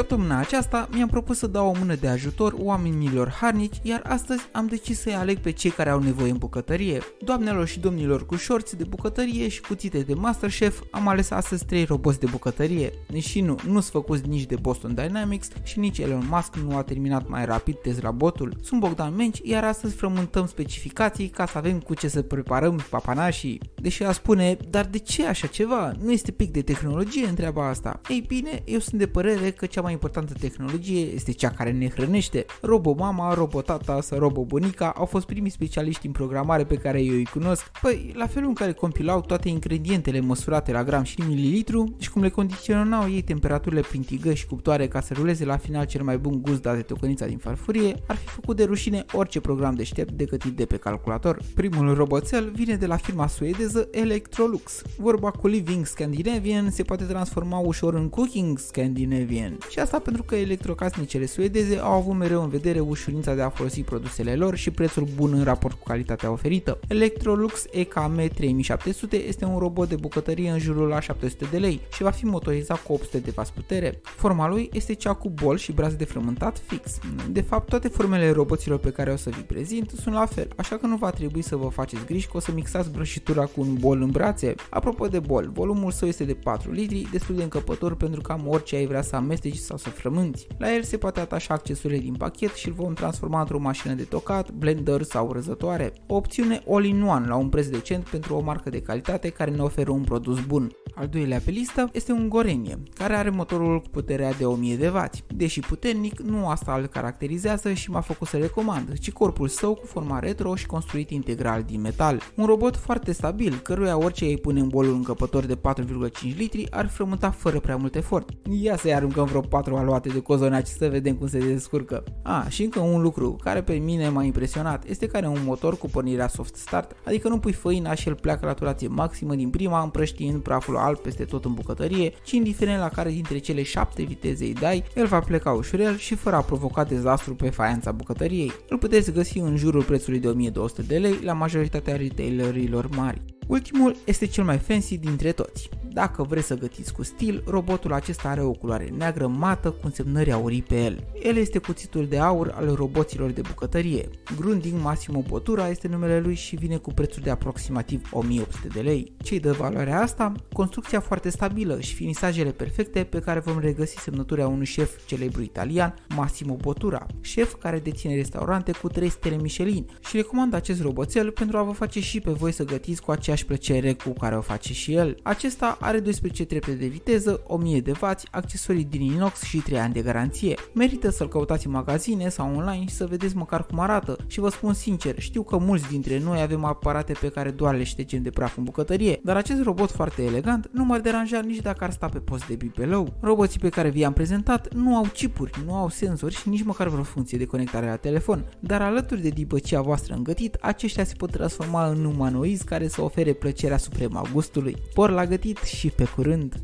Săptămâna aceasta mi-am propus să dau o mână de ajutor oamenilor harnici, iar astăzi am decis să-i aleg pe cei care au nevoie în bucătărie. Doamnelor și domnilor cu șorți de bucătărie și cuțite de Masterchef, am ales astăzi trei roboți de bucătărie. Și nu, nu sunt făcuți nici de Boston Dynamics și nici Elon Musk nu a terminat mai rapid Tesla botul. Sunt Bogdan Menci, iar astăzi frământăm specificații ca să avem cu ce să preparăm papanașii. Deși a spune, dar de ce așa ceva? Nu este pic de tehnologie întreaba asta. Ei bine, eu sunt de părere că cea mai importantă tehnologie este cea care ne hrănește. Robomama, robotata sau robobunica au fost primii specialiști în programare pe care eu îi cunosc. Păi, la felul în care compilau toate ingredientele măsurate la gram și mililitru și cum le condiționau ei temperaturile prin tigă și cuptoare ca să ruleze la final cel mai bun gust dat de tocănița din farfurie, ar fi făcut de rușine orice program deștept decât de pe calculator. Primul roboțel vine de la firma suedeză Electrolux. Vorba cu Living Scandinavian se poate transforma ușor în Cooking Scandinavian. Și asta pentru că electrocasnicele suedeze au avut mereu în vedere ușurința de a folosi produsele lor și prețul bun în raport cu calitatea oferită. Electrolux EKM 3700 este un robot de bucătărie în jurul la 700 de lei și va fi motorizat cu 800 de vas putere. Forma lui este cea cu bol și braț de frământat fix. De fapt, toate formele roboților pe care o să vi prezint sunt la fel, așa că nu va trebui să vă faceți griji că o să mixați brășitura cu un bol în brațe. Apropo de bol, volumul său este de 4 litri, destul de încăpător pentru cam orice ai vrea să amesteci sau să frămânți. La el se poate atașa accesorile din pachet și îl vom transforma într-o mașină de tocat, blender sau răzătoare. O opțiune all-in-one la un preț decent pentru o marcă de calitate care ne oferă un produs bun. Al doilea pe listă este un Gorenie, care are motorul cu puterea de 1000 de W. Deși puternic, nu asta îl caracterizează și m-a făcut să recomand, ci corpul său cu forma retro și construit integral din metal. Un robot foarte stabil, căruia orice îi pune în bolul încăpător de 4,5 litri ar frământa fără prea mult efort. Ia să-i aruncăm vreo 4 aluate de cozonaci să vedem cum se descurcă. A, și încă un lucru care pe mine m-a impresionat este că are un motor cu pornirea soft start, adică nu pui făina și el pleacă la turație maximă din prima împrăștiind praful alb peste tot în bucătărie, ci indiferent la care dintre cele 7 viteze îi dai, el va pleca ușurel și fără a provoca dezastru pe faianța bucătăriei. Îl puteți găsi în jurul prețului de 1200 de lei la majoritatea retailerilor mari. Ultimul este cel mai fancy dintre toți. Dacă vreți să gătiți cu stil, robotul acesta are o culoare neagră mată cu însemnări aurii pe el. El este cuțitul de aur al roboților de bucătărie. Grunding Massimo Botura este numele lui și vine cu prețul de aproximativ 1800 de lei. Cei de valoarea asta? Construcția foarte stabilă și finisajele perfecte pe care vom regăsi semnătura unui șef celebru italian, Massimo Botura, șef care deține restaurante cu 3 stele Michelin și recomand acest roboțel pentru a vă face și pe voi să gătiți cu aceeași plăcere cu care o face și el. Acesta are 12 trepte de viteză, 1000 de W, accesorii din inox și 3 ani de garanție. Merită să-l căutați în magazine sau online și să vedeți măcar cum arată și vă spun sincer, știu că mulți dintre noi avem aparate pe care doar le ștegem de praf în bucătărie, dar acest robot foarte elegant nu m-ar deranja nici dacă ar sta pe post de bibelou. Roboții pe care vi-am prezentat nu au chipuri, nu au senzori și nici măcar vreo funcție de conectare la telefon, dar alături de dibăcia voastră îngătit, aceștia se pot transforma în umanoizi care să ofere plăcerea supremă a gustului. Por la gătit și pe curând!